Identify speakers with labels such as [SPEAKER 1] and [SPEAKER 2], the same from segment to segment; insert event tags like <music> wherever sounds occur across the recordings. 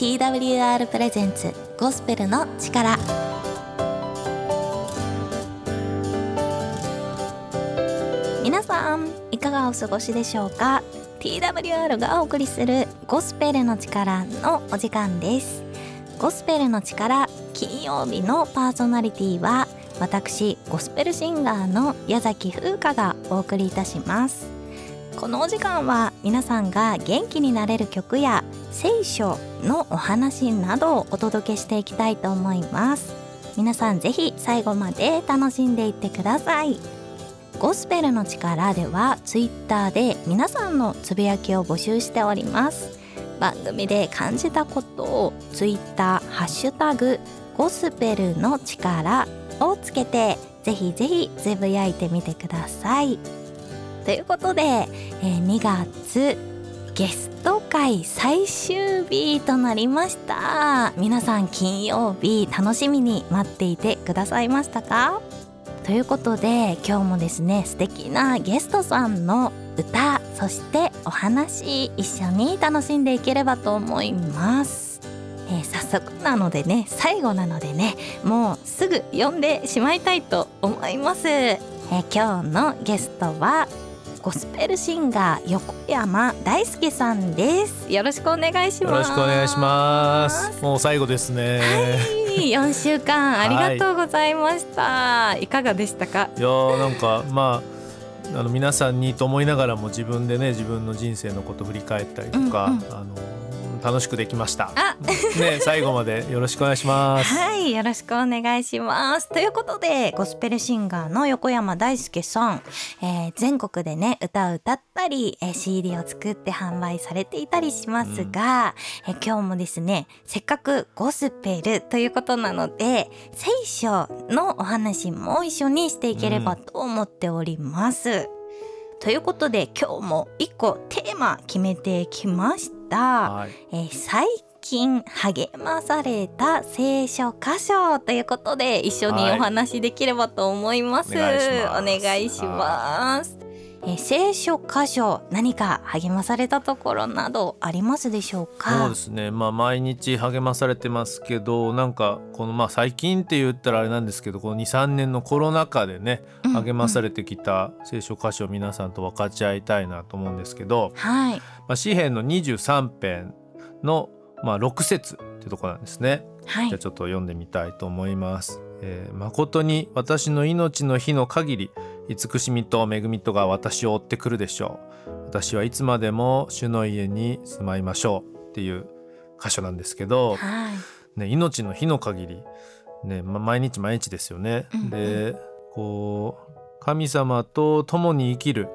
[SPEAKER 1] TWR プレゼンツゴスペルの力。皆さんいかがお過ごしでしょうか？TWR がお送りするゴスペルの力のお時間です。ゴスペルの力金曜日のパーソナリティは私ゴスペルシンガーの矢崎風花がお送りいたします。このお時間は皆さんが元気になれる曲や聖書のお話などをお届けしていきたいと思います。皆さんぜひ最後まで楽しんでいってください。ゴスペルの力ではツイッターで皆さんのつぶやきを募集しております。番組で感じたことをツイッターハッシュタグゴスペルの力をつけてぜひぜひつぶやいてみてください。ということで、えー、2月ゲスト会最終日となりました。皆さん金曜日楽しみに待っていてくださいましたか？ということで今日もですね素敵なゲストさんの歌そしてお話一緒に楽しんでいければと思います、えー、早速なのでね最後なのでねもうすぐ呼んでしまいたいと思います、えー、今日のゲストはゴスペルシンガー横山大輔さんです。よろしくお願いします。よ
[SPEAKER 2] ろしくお願いします。もう最後ですね。
[SPEAKER 1] はい。4週間ありがとうございました、はい、いかがでしたか？
[SPEAKER 2] いやなんかまああの皆さんにと思いながらも自分でね自分の人生のこと振り返ったりとか、うんうん、あの楽しくできました。ね、最後までよろしくお願いします。
[SPEAKER 1] はい、よろしくお願いします。ということで、ゴスペルシンガーの横山大輔さん、えー、全国でね、歌を歌ったり、えー、CD を作って販売されていたりしますが、うん、えー、今日もですね、せっかくゴスペルということなので、聖書のお話も一緒にしていければと思っております。うんということで今日も一個テーマ決めてきました、はい、えー、最近励まされた聖書箇所ということで一緒にお話できればと思います。はい、お願いします。えー、聖書箇所何か励まされたところなどありますでしょうか？
[SPEAKER 2] そうですね。まあ毎日励まされてますけどなんかこのまあ最近って言ったらあれなんですけどこの23年のコロナ禍でね励まされてきた聖書箇所を皆さんと分かち合いたいなと思うんですけど、
[SPEAKER 1] はい。ま
[SPEAKER 2] あ、詩篇の23編のまあ6節っていうところなんですね、はい、じゃあちょっと読んでみたいと思います。えー、誠に私の命の日の限り慈しみと恵みとが私を追ってくるでしょう。私はいつまでも主の家に住まいましょうっていう箇所なんですけど、はい、ね、命の日の限り、ねま、毎日毎日ですよね。うん、でこう神様と共に生きる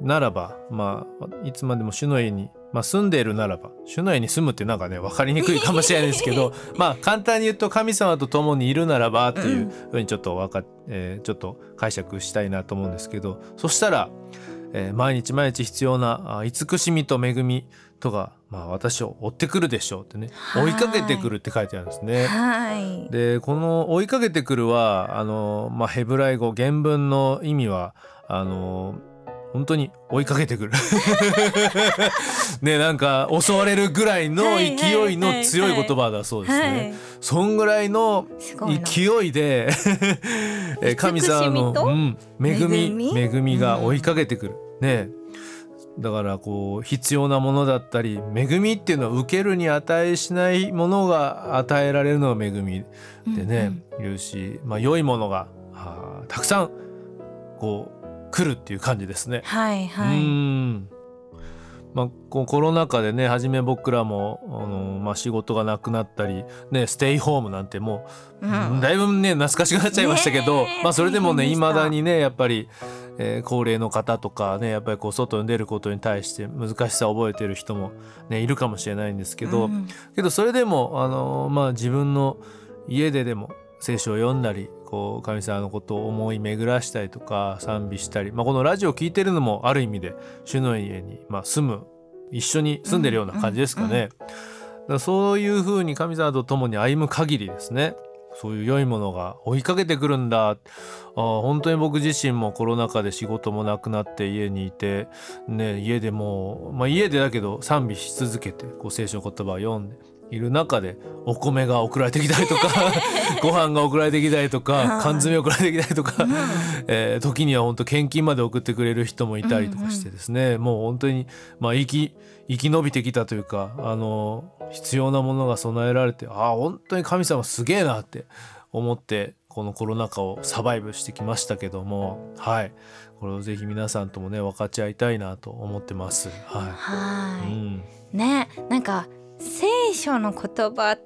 [SPEAKER 2] ならば、まあ、いつまでも主の家にまあ、住んでいるならば主の家に住むってなんかね分かりにくいかもしれないですけど <laughs> まあ簡単に言うと神様と共にいるならばっていうふうにちょっとわか、えー、ちょっと解釈したいなと思うんですけどそしたら、えー、毎日毎日必要な慈しみと恵みとが、まあ、私を追ってくるでしょうってね追いかけてくるって書いてあるんですね。でこの「追いかけてくるは」あの、まあ、ヘブライ語原文の意味はあの本当に追いかけてくる。<laughs> ねなんか襲われるぐらいの勢いの強い言葉だそうですね、はい。はい、そんぐらいの勢いで <laughs> 神様の、うん、恵み恵み？が追いかけてくる、ね。だからこう必要なものだったり恵みっていうのは受けるに値しないものが与えられるのが恵みでね、うんうん、言うし、まあ、良いものがたくさんこう来るっていう感じですね。
[SPEAKER 1] はいはい。うん
[SPEAKER 2] まあ、こうコロナ禍でね初め僕らもあの、まあ、仕事がなくなったり、ね、ステイホームなんてもう、うん、だいぶね懐かしくなっちゃいましたけど、まあ、それでもねいまだにねやっぱり、えー、高齢の方とかねやっぱりこう外に出ることに対して難しさを覚えてる人も、ね、いるかもしれないんですけど、うん、けどそれでもあの、まあ、自分の家ででも聖書を読んだりこう神様のことを思い巡らしたりとか賛美したり、まあ、このラジオを聴いてるのもある意味で主の家に、まあ、住む一緒に住んでるような感じですかね。だそういうふうに神様と共に歩む限りですね。そういう良いものが追いかけてくるんだ。あ本当に僕自身もコロナ禍で仕事もなくなって家にいて、ね、家でも、まあ、家でだけど賛美し続けてこう聖書の言葉を読んでいる中でお米が送られてきたりとか <laughs> ご飯が送られてきたりとか缶詰送られてきたりとか、うん、えー、時には本当献金まで送ってくれる人もいたりとかしてですね、うん。うん、もう本当にまあ生き生き延びてきたというかあの必要なものが備えられてああ本当に神様すげえなって思ってこのコロナ禍をサバイブしてきましたけどもはい。これをぜひ皆さんともね分かち合いたいなと思ってます。
[SPEAKER 1] はい、うん、ねなんか聖書の言葉っ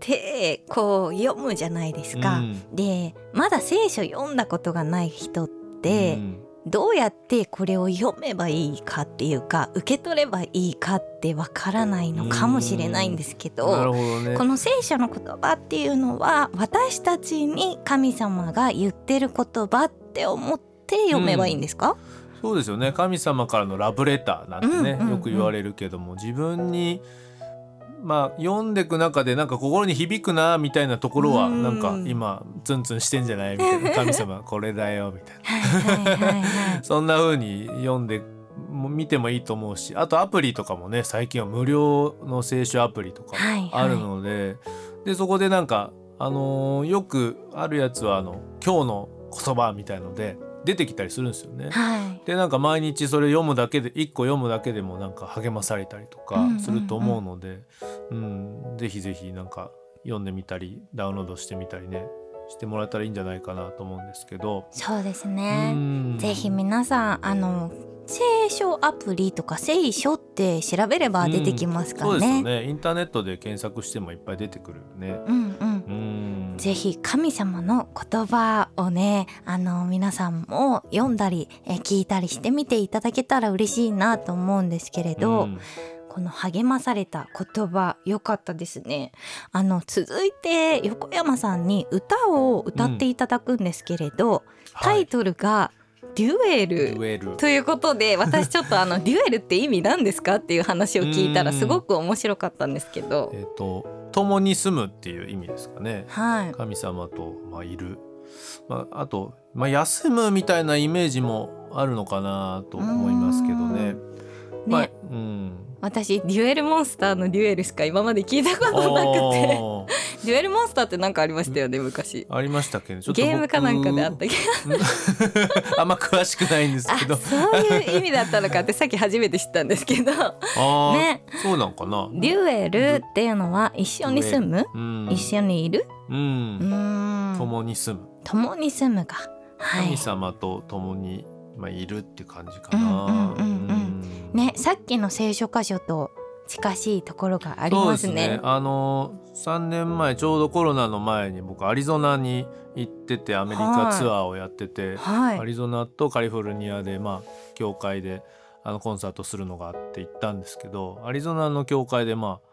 [SPEAKER 1] てこう読むじゃないですか。うん、でまだ聖書読んだことがない人って、うん、どうやってこれを読めばいいかっていうか受け取ればいいかってわからないのかもしれないんですけど、ね、この聖書の言葉っていうのは私たちに神様が言ってる言葉って思って読めばいいんですか、
[SPEAKER 2] うん、そうですよね。神様からのラブレターなんてね、よく言われるけども自分にまあ読んでいく中でなんか心に響くなみたいなところはなんか今ツンツンしてんじゃないみたいな。神様これだよみたいな。<laughs> そんな風に読んで見てもいいと思うしあとアプリとかもね最近は無料の聖書アプリとかあるので、はいはい、でそこでなんかあのー、よくあるやつはあの今日の言葉みたいので出てきたりするんですよね。はい、でなんか毎日それ読むだけで1個読むだけでもなんか励まされたりとかすると思うので、うん、うん、ぜひぜひなんか読んでみたりダウンロードしてみたりねしてもらえたらいいんじゃないかなと思うんですけど。
[SPEAKER 1] そうですね。ぜひ皆さんあの聖書アプリとか聖書って調べれば出てきますからね、うん、そうですよ
[SPEAKER 2] ね。インターネットで検索してもいっぱい出てくるよね。
[SPEAKER 1] うんうん、うんぜひ神様の言葉をねあの皆さんも読んだりえ聞いたりしてみていただけたら嬉しいなと思うんですけれど、うん。この励まされた言葉良かったですね。あの続いて横山さんに歌を歌っていただくんですけれど、うん、タイトルがデュエルということで私ちょっとあの <laughs> デュエルって意味なんですかっていう話を聞いたらすごく面白かったんですけど。
[SPEAKER 2] えと共に住むっていう意味ですかね。はい、神様とまあいる。まあ、あと、まあ、休むみたいなイメージもあるのかなと思いますけどね。ね。
[SPEAKER 1] まあ、うん、私デュエルモンスターのデュエルしか今まで聞いたことなくて。デュエルモンスターって <laughs> 何かありましたよね昔。
[SPEAKER 2] ありましたっけ
[SPEAKER 1] どゲームかなんかであったけど。
[SPEAKER 2] あん。ま詳しくないんですけど
[SPEAKER 1] そういう意味だったのかってさっき初めて知ったんですけど。
[SPEAKER 2] ね。そうなんかな。
[SPEAKER 1] デュエルっていうのは一緒に住む、うん、一緒にいる？うん。
[SPEAKER 2] 共に住む。
[SPEAKER 1] 共に住むか、
[SPEAKER 2] はい、神様と共にまあいるって感じかな、うんうんうんうん
[SPEAKER 1] ねさっきの聖書箇所と近しいところがありますね。すね
[SPEAKER 2] あの3年前ちょうどコロナの前に僕アリゾナに行っててアメリカツアーをやってて、はい、アリゾナとカリフォルニアでまあ教会であのコンサートするのがあって行ったんですけどアリゾナの教会でまあ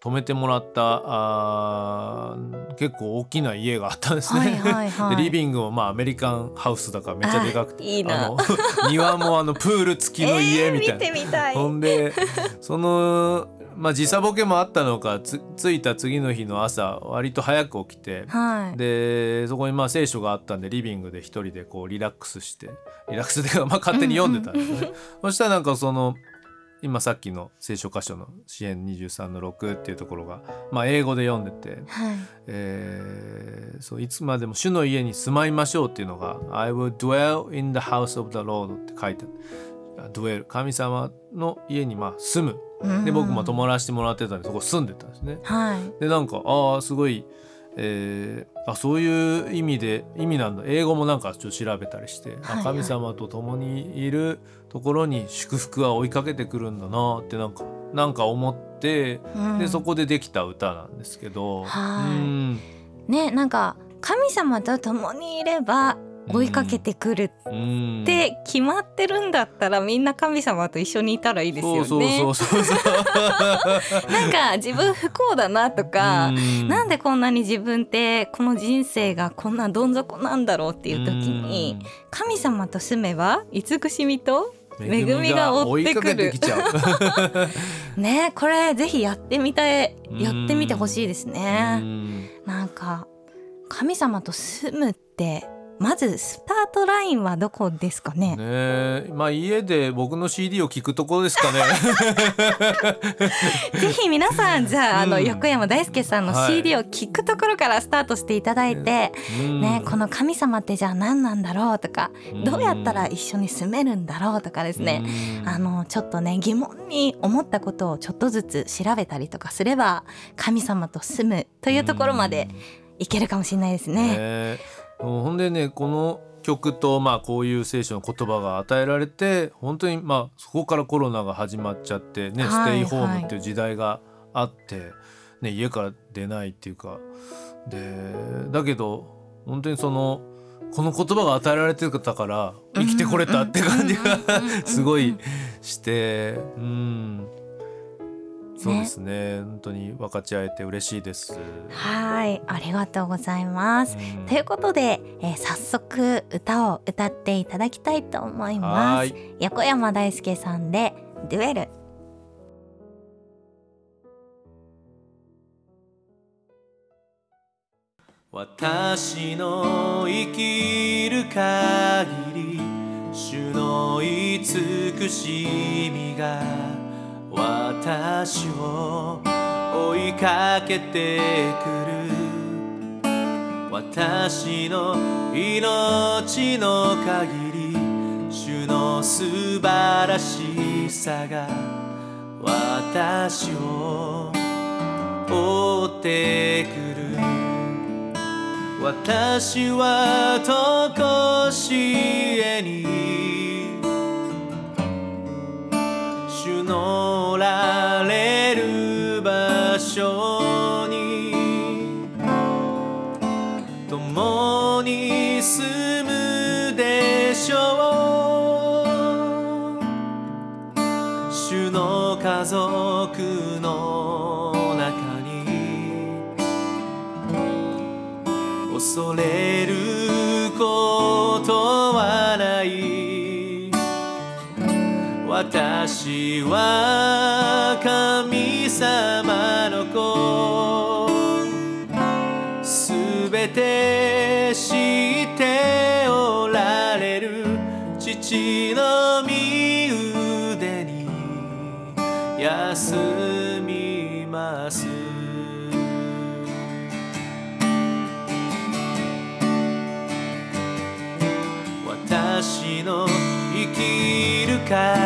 [SPEAKER 2] 泊めてもらったあ結構大きな家があったんですね。はいはいはい、<laughs> でリビングもまあアメリカンハウスだからめっちゃでかくて。
[SPEAKER 1] いいあの <laughs>
[SPEAKER 2] 庭もあのプール付きの <laughs> 家みたいな。え
[SPEAKER 1] ー、たい。
[SPEAKER 2] ほんでそのまあ時差ボケもあったのかつ着いた次の日の朝割と早く起きて、はい、でそこにまあ聖書があったんでリビングで一人でこうリラックスして。リラックスでまあ勝手に読んでたんですね。そしたらなんかその今さっきの聖書箇所の支援23の6っていうところが、まあ、英語で読んでて、はい。えー、そういつまでも主の家に住まいましょうっていうのが「I will dwell in the house of the Lord」って書いてある。ドゥエル神様の家にまあ住む。で僕も泊まらせてもらってたんでそこ住んでたんですね。はい、でなんかああすごいえー、あそういう意味で意味なんだ。英語もなんかちょっと調べたりして、はいはい、神様と共にいるところに祝福は追いかけてくるんだなってなんかなんか思って、うん、でそこでできた歌なんですけど。
[SPEAKER 1] はい、うん、ねなんか神様と共にいれば追いかけてくる。って決まってるんだったらみんな神様と一緒にいたらいいですよね。なんか自分不幸だなとかなんでこんなに自分ってこの人生がこんなどん底なんだろうっていう時に神様と住めば慈しみと恵みが追ってくる。<laughs> ねこれぜひやってみたいやってみてほしいですね。なんか神様と住むってまずスタートラインはどこですかね？
[SPEAKER 2] ねまあ家で僕の CD を聞くところですかね。<laughs>
[SPEAKER 1] ぜひ皆さんじゃあ,、あの横山大輔さんの CD を聞くところからスタートしていただいて、はい、ね、この神様ってじゃあ何なんだろうとか、どうやったら一緒に住めるんだろうとかですね、あのちょっとね疑問に思ったことをちょっとずつ調べたりとかすれば神様と住むというところまでいけるかもしれないですね。
[SPEAKER 2] ねほんでねこの曲とまあこういう聖書の言葉が与えられて本当にまあそこからコロナが始まっちゃってね、ステイホームっていう時代があって、ね、家から出ないっていうか。でだけど本当にそのこの言葉が与えられてたから生きてこれたって感じがすごいしてうんそうですね。本当に分かち合えて嬉しいです。
[SPEAKER 1] はい。ありがとうございます、ということで、えー、早速歌を歌っていただきたいと思います。横山大輔さんでデュエル。
[SPEAKER 2] 私の生きる限り主の慈しみが私を追いかけてくる私の命の限り主の素晴らしさが私を追ってくる。私はとこしえに乗られる場所に共に住むでしょう。主の家族の中に恐れる私は神様の子。すべて知っておられる。父の身腕に休みます。私の生きる限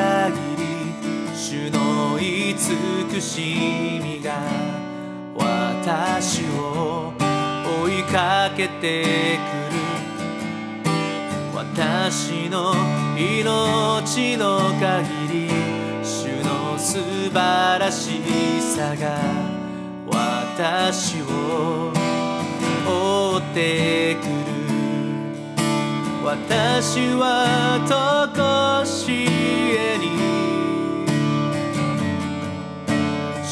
[SPEAKER 2] 慈しみが私を追いかけてくる私の命の限り主の素晴らしさが私を追ってくる。私はとこしえに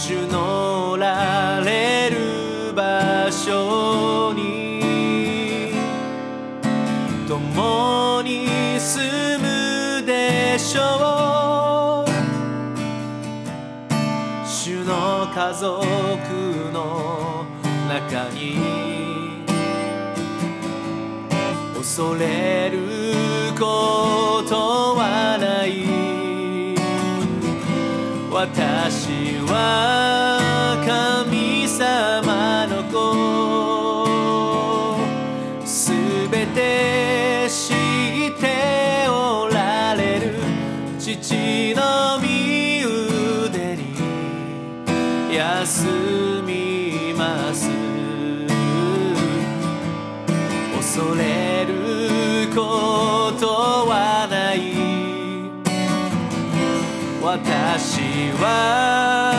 [SPEAKER 2] 主のられる場所に。共に住むでしょう。主の家族の中に。恐れることはない。私神様の子。すべて知っておられる。父の身腕に。休みます。恐れることはない。私は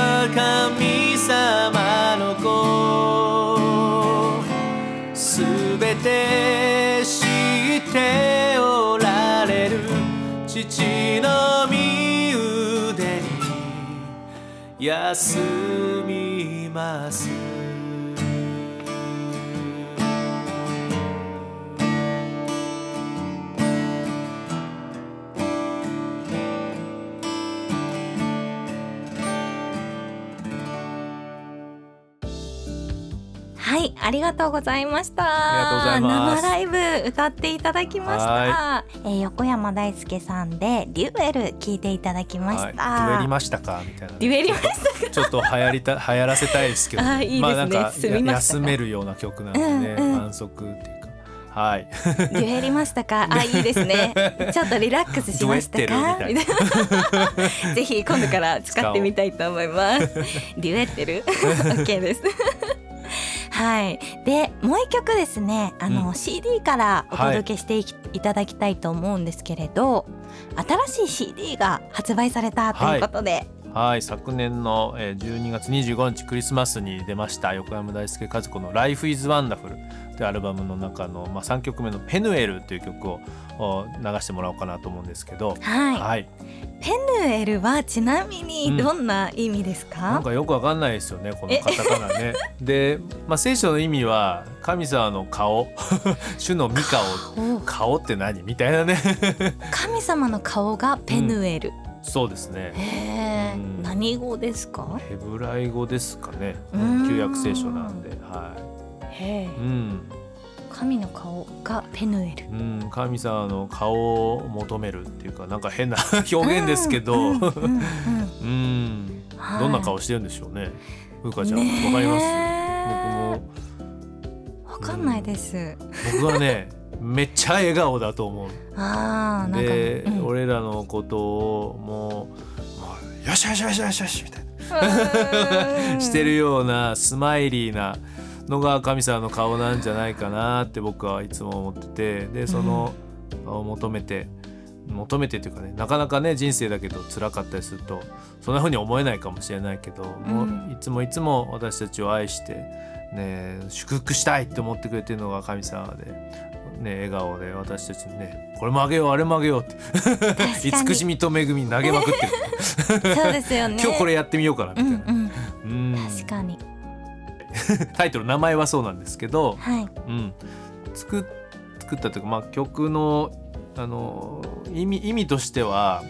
[SPEAKER 2] 様の子。すべて知っておられる。父の身腕に休みます。
[SPEAKER 1] ははいありがとうございました
[SPEAKER 2] 生
[SPEAKER 1] ライブ歌っていただきました。えー、横山大輔さんでデュエル聞いていただきました、デ
[SPEAKER 2] ュエりましたか？みたいな。
[SPEAKER 1] デュエりました
[SPEAKER 2] ちょっと流行りた流行らせたいですけど、<laughs>
[SPEAKER 1] あいいですね、まあなんか
[SPEAKER 2] 休めるような曲なので、ね、うんうん、反則っていうか。はい。
[SPEAKER 1] デュエりましたか？<laughs> あ、いいですね。ちょっとリラックスしましたか？<laughs> ぜひ今度から使ってみたいと思います。デュエってる？オッケーです。はい、でもう一曲ですね。あの、うん、CD からお届けしてい,、い、ただきたいと思うんですけれど新しい CD が発売されたということで、はい。
[SPEAKER 2] はい。昨年の12月25日クリスマスに出ました横山大輔和子の「Life is Wonderful」というアルバムの中の、まあ、3曲目の「ペヌエル」という曲を流してもらおうかなと思うんですけど、
[SPEAKER 1] はい、はい、ペヌエルはちなみにどんな意味ですか、うん、
[SPEAKER 2] なんかよくわかんないですよねこのカタカナね。<laughs> で、まあ、聖書の意味は神様の顔 <laughs> 主の御顔顔。って何？みたいなね。<laughs>
[SPEAKER 1] 神様の顔がペヌエル、うん。
[SPEAKER 2] そうですね。
[SPEAKER 1] 何語ですか？
[SPEAKER 2] ヘブライ語ですかね。旧約聖書なんで、は
[SPEAKER 1] い。へえ。うん。神の顔がペヌエル。
[SPEAKER 2] うん、神様の顔を求めるっていうか、なんか変な <laughs> 表現ですけど、うん、うん、どんな顔してるんでしょうね。ふうかちゃん、わ、かります？
[SPEAKER 1] 僕も。わかんないです。
[SPEAKER 2] 僕はね。めっちゃ笑顔だと思う。
[SPEAKER 1] あ
[SPEAKER 2] で、うん、俺らのことをもう「よしよしよしよしよし」みたいな <laughs> してるようなスマイリーなのが神様の顔なんじゃないかなって僕はいつも思っててでその、うん、求めて求めてというかねなかなかね人生だけど辛かったりするとそんな風に思えないかもしれないけど、うん、もういつもいつも私たちを愛してね祝福したいって思ってくれてるのが神様でね、笑顔で私たちにねこれもあげようあれもあげようって慈しみと恵み投げまくって
[SPEAKER 1] る。<laughs> そうですよね。
[SPEAKER 2] 今日これやってみようかなみたいな、うん。
[SPEAKER 1] うん、確かに <laughs>
[SPEAKER 2] タイトル名前はそうなんですけど、
[SPEAKER 1] はい、
[SPEAKER 2] うん、作作ったというか、まあ、曲のあの意味意味としては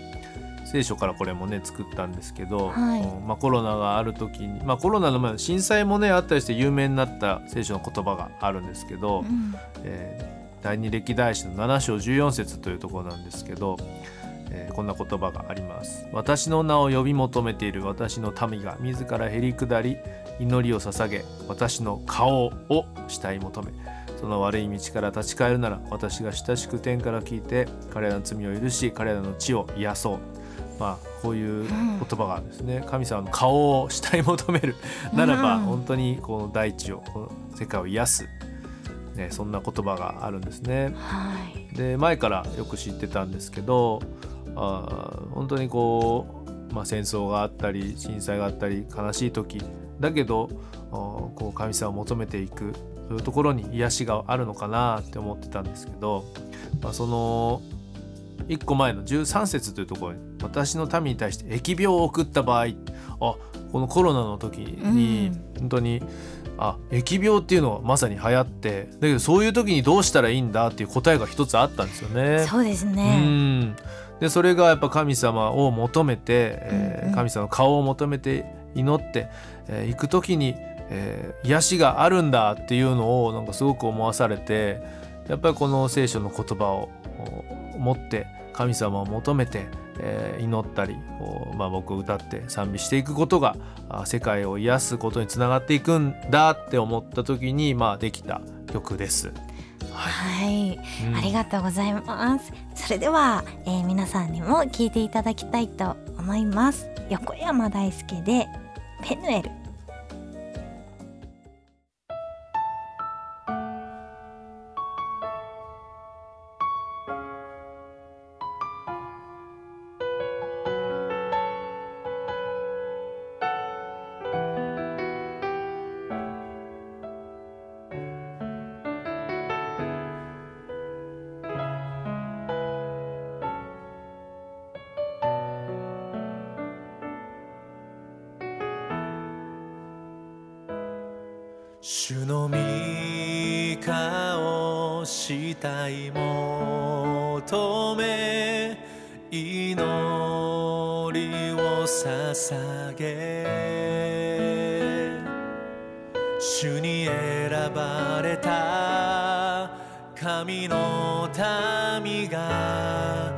[SPEAKER 2] 聖書からこれもね作ったんですけど、はい、まあ、コロナがある時に、まあ、コロナの前震災もねあったりして有名になった聖書の言葉があるんですけど、うん、えー第二歴代史の7章14節というところなんですけど、えー、こんな言葉があります。私の名を呼び求めている私の民が自らへり下り祈りを捧げ私の顔を慕い求めその悪い道から立ち返るなら私が親しく天から聞いて彼らの罪を許し彼らの血を癒そう。まあこういう言葉がですね、神様の顔を慕い求めるならば、本当にこの大地をこの世界を癒す。ね、そんな言葉があるんですね。
[SPEAKER 1] は
[SPEAKER 2] い、で前からよく知ってたんですけどあ本当にこう、まあ、戦争があったり震災があったり悲しい時だけどこう神様を求めていくそういうところに癒しがあるのかなって思ってたんですけど、まあ、その1個前の13節というところに私の民に対して疫病を送った場合あこのコロナの時に本当に、うんあ疫病っていうのはまさに流行ってだけどそういう時にどうしたらいいんだっていう答えが一つあったんですよね。
[SPEAKER 1] そうですね。
[SPEAKER 2] うんでそれがやっぱ神様を求めて、えー、神様の顔を求めて祈ってい、えー、行く時に、えー、癒しがあるんだっていうのをなんかすごく思わされてやっぱりこの聖書の言葉を持って神様を求めてえー、祈ったりこう、まあ、僕を歌って賛美していくことが世界を癒すことにつながっていくんだって思った時に、まあ、できた曲です。
[SPEAKER 1] はい、うん、ありがとうございます。それでは、えー、皆さんにも聞いていただきたいと思います。横山大輔でペヌエル。
[SPEAKER 3] 主の御顔したい求め祈りを捧げ。主に選
[SPEAKER 2] ばれた神の民が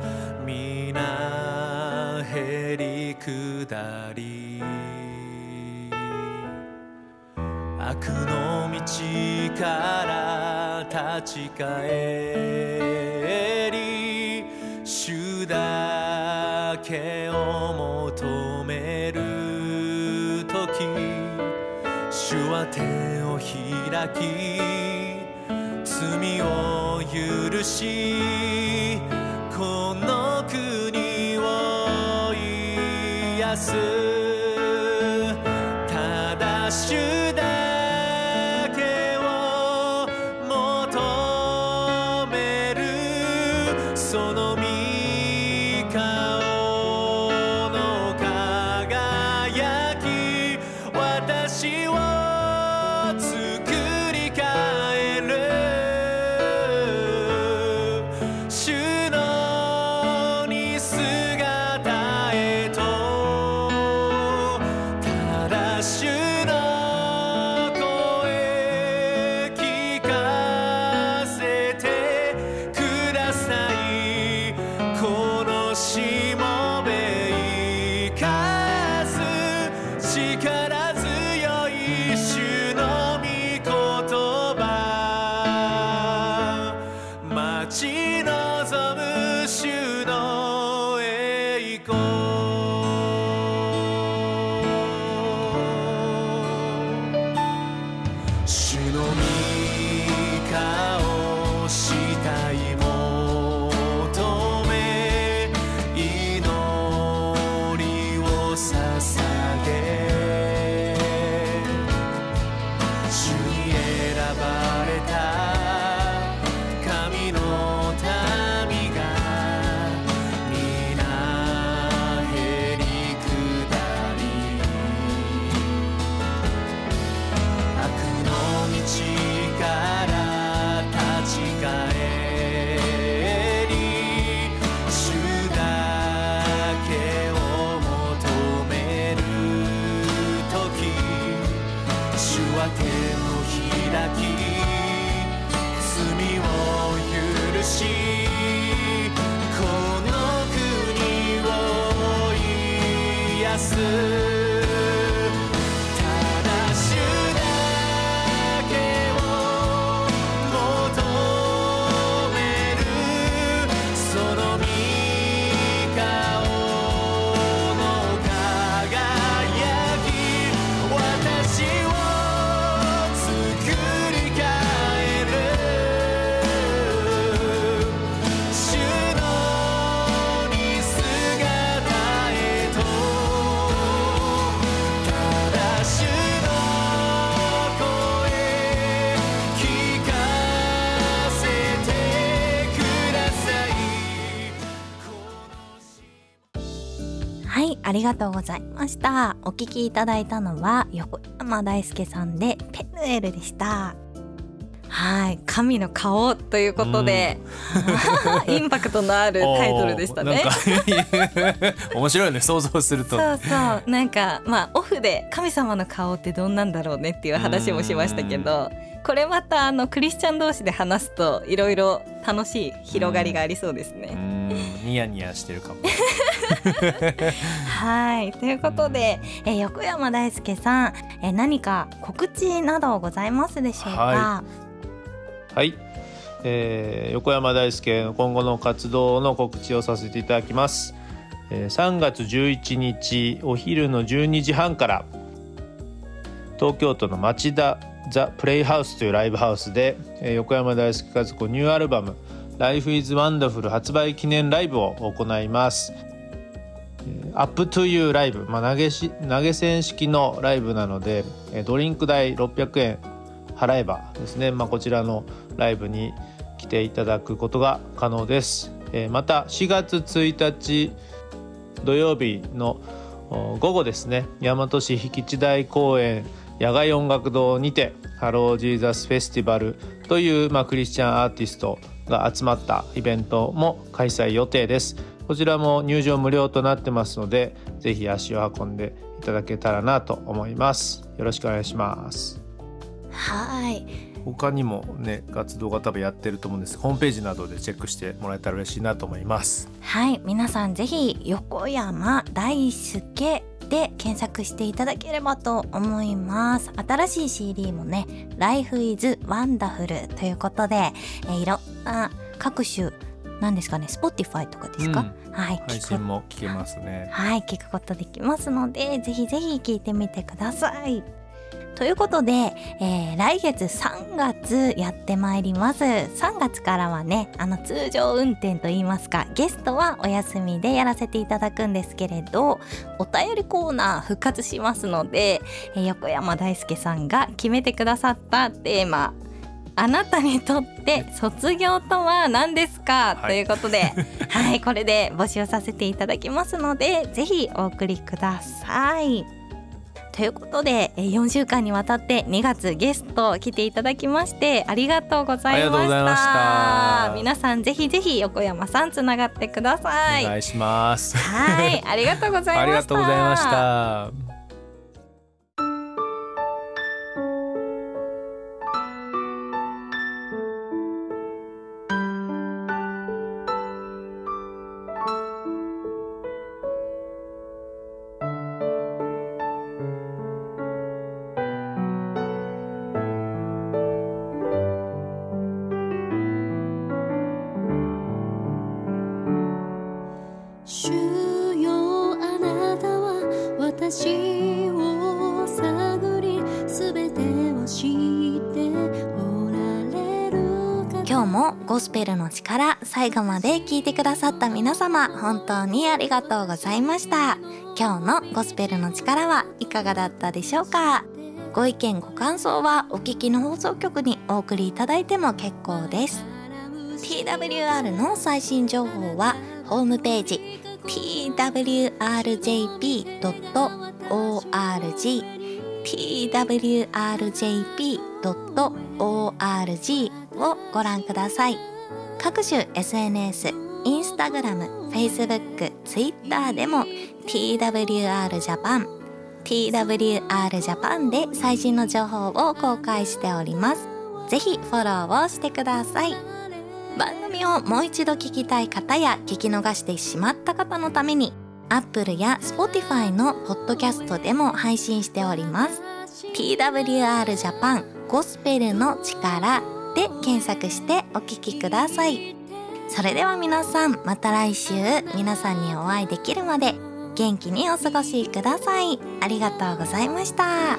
[SPEAKER 2] 悪の道から立ち返り主だけを求める時主は手を開き罪を許しこの国を癒す。ただりがと
[SPEAKER 1] うございました。お聞きいただいたのは横山大輔さんでペヌエルでした。はい、神の顔ということで、<laughs> インパクトのあるタイトルでしたね。<laughs>
[SPEAKER 4] 面白いね想像すると
[SPEAKER 1] そうそうなんかまあオフで神様の顔ってどんなんだろうねっていう話もしましたけどこれまたあのクリスチャン同士で話すといろいろ楽しい広がりがありそうです
[SPEAKER 4] う
[SPEAKER 1] ね。
[SPEAKER 4] んニヤニヤしてるかも
[SPEAKER 1] はい。<laughs> ということで、えー横山大輔さん、えー何か告知などございますでしょうか、
[SPEAKER 4] ははい、えー横山大輔の今後の活動の告知をさせていただきます、えー3月11日お昼の12時半から東京都の町田ザ・プレイハウスというライブハウスで、えー横山大輔和子ニューアルバム「Life is Wonderful」発売記念ライブを行います。up to you ライブ、まあ、投げし投げ銭式のライブなのでドリンク代600円払えばですね、まあ、こちらのライブに来ていただくことが可能です、また4月1日土曜日の午後ですね大和市引地大公園野外音楽堂にて Hello Jesus Festival という、まあ、クリスチャンアーティストが集まったイベントも開催予定です。こちらも入場無料となってますのでぜひ足を運んでいただけたらなと思います。よろしくお願いします。
[SPEAKER 1] はい。
[SPEAKER 2] 他にもね活動が多分やってると思うんです。ホームページなどでチェックしてもらえたら嬉しいなと思います。
[SPEAKER 1] はい。皆さんぜひ横山大輔で検索していただければと思います。新しい CD もね Life is Wonderful ということで、えー、いろんな各種何ですかね？Spotify とかですか、
[SPEAKER 2] うん、はい。配信も聞けますね。
[SPEAKER 1] はい。聞くことできますのでぜひぜひ聞いてみてください。ということで、えー、来月3月やってまいります。3月からはねあの通常運転といいますかゲストはお休みでやらせていただくんですけれどお便りコーナー復活しますので、えー、横山大輔さんが決めてくださったテーマあなたにとって卒業とは何ですか、はい、ということで <laughs> はいこれで募集させていただきますのでぜひお送りください。ということで4週間にわたって2月ゲスト来ていただきましてありがとうございました。皆さんぜひぜひ横山さんつながってください。
[SPEAKER 2] お願いします。
[SPEAKER 1] はいありがとうございました。<laughs> あり
[SPEAKER 2] がとうございました
[SPEAKER 1] ゴスペルの力最後まで聞いてくださった皆様本当にありがとうございました。今日のゴスペルの力はいかがだったでしょうか？ご意見ご感想はお聞きの放送局にお送りいただいても結構です。TWR の最新情報はホームページ twrjp.org twrjp.org をご覧ください。各種 SNS インスタグラム、Facebook、Twitter でも TWR Japan TWR Japan で最新の情報を公開しております。ぜひフォローをしてください。番組をもう一度聞きたい方や聞き逃してしまった方のために Apple や Spotify のポッドキャストでも配信しております。TWR Japan ゴスペルの力で検索してお聞きください。それでは皆さんまた来週皆さんにお会いできるまで元気にお過ごしください。ありがとうございました。